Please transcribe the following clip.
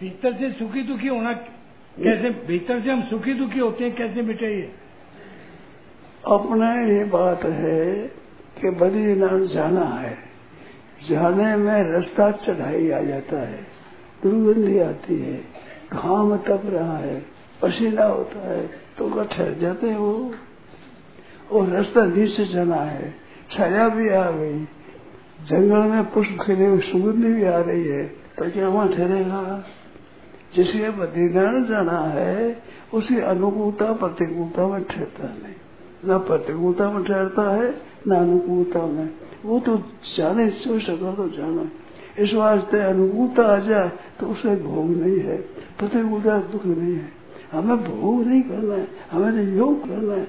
भीतर से सुखी दुखी होना कैसे, भीतर से हम सुखी दुखी होते हैं, कैसे मिटे अपना ये बात है कि बद्रीनाथ जाना है। जाने में रास्ता चढ़ाई आ जाता है। दुर्गंधी आती है, घाम तप रहा है, पसीना होता है तो ठहर जाते हैं वो। और रास्ता नीचे जाना है, छाया भी आ गई। जंगल में पुष्प खिले हुए सुगंध भी आ रही है तो क्या वहाँ ठहरेगा? जिसे बद्रीनाथ जाना है, उसी अनुकूलता, प्रतिकूलता में ठहरता नहीं। न प्रतिकूलता में ठहरता है, न अनुकूलता में। वो तो जाने से सका तो जाना। इस वास्ते अनुकूलता आ जाए तो उसे भोग नहीं है, प्रतिकूलता, दुख नहीं है। हमें भोग नहीं करना है, हमें तो योग करना है।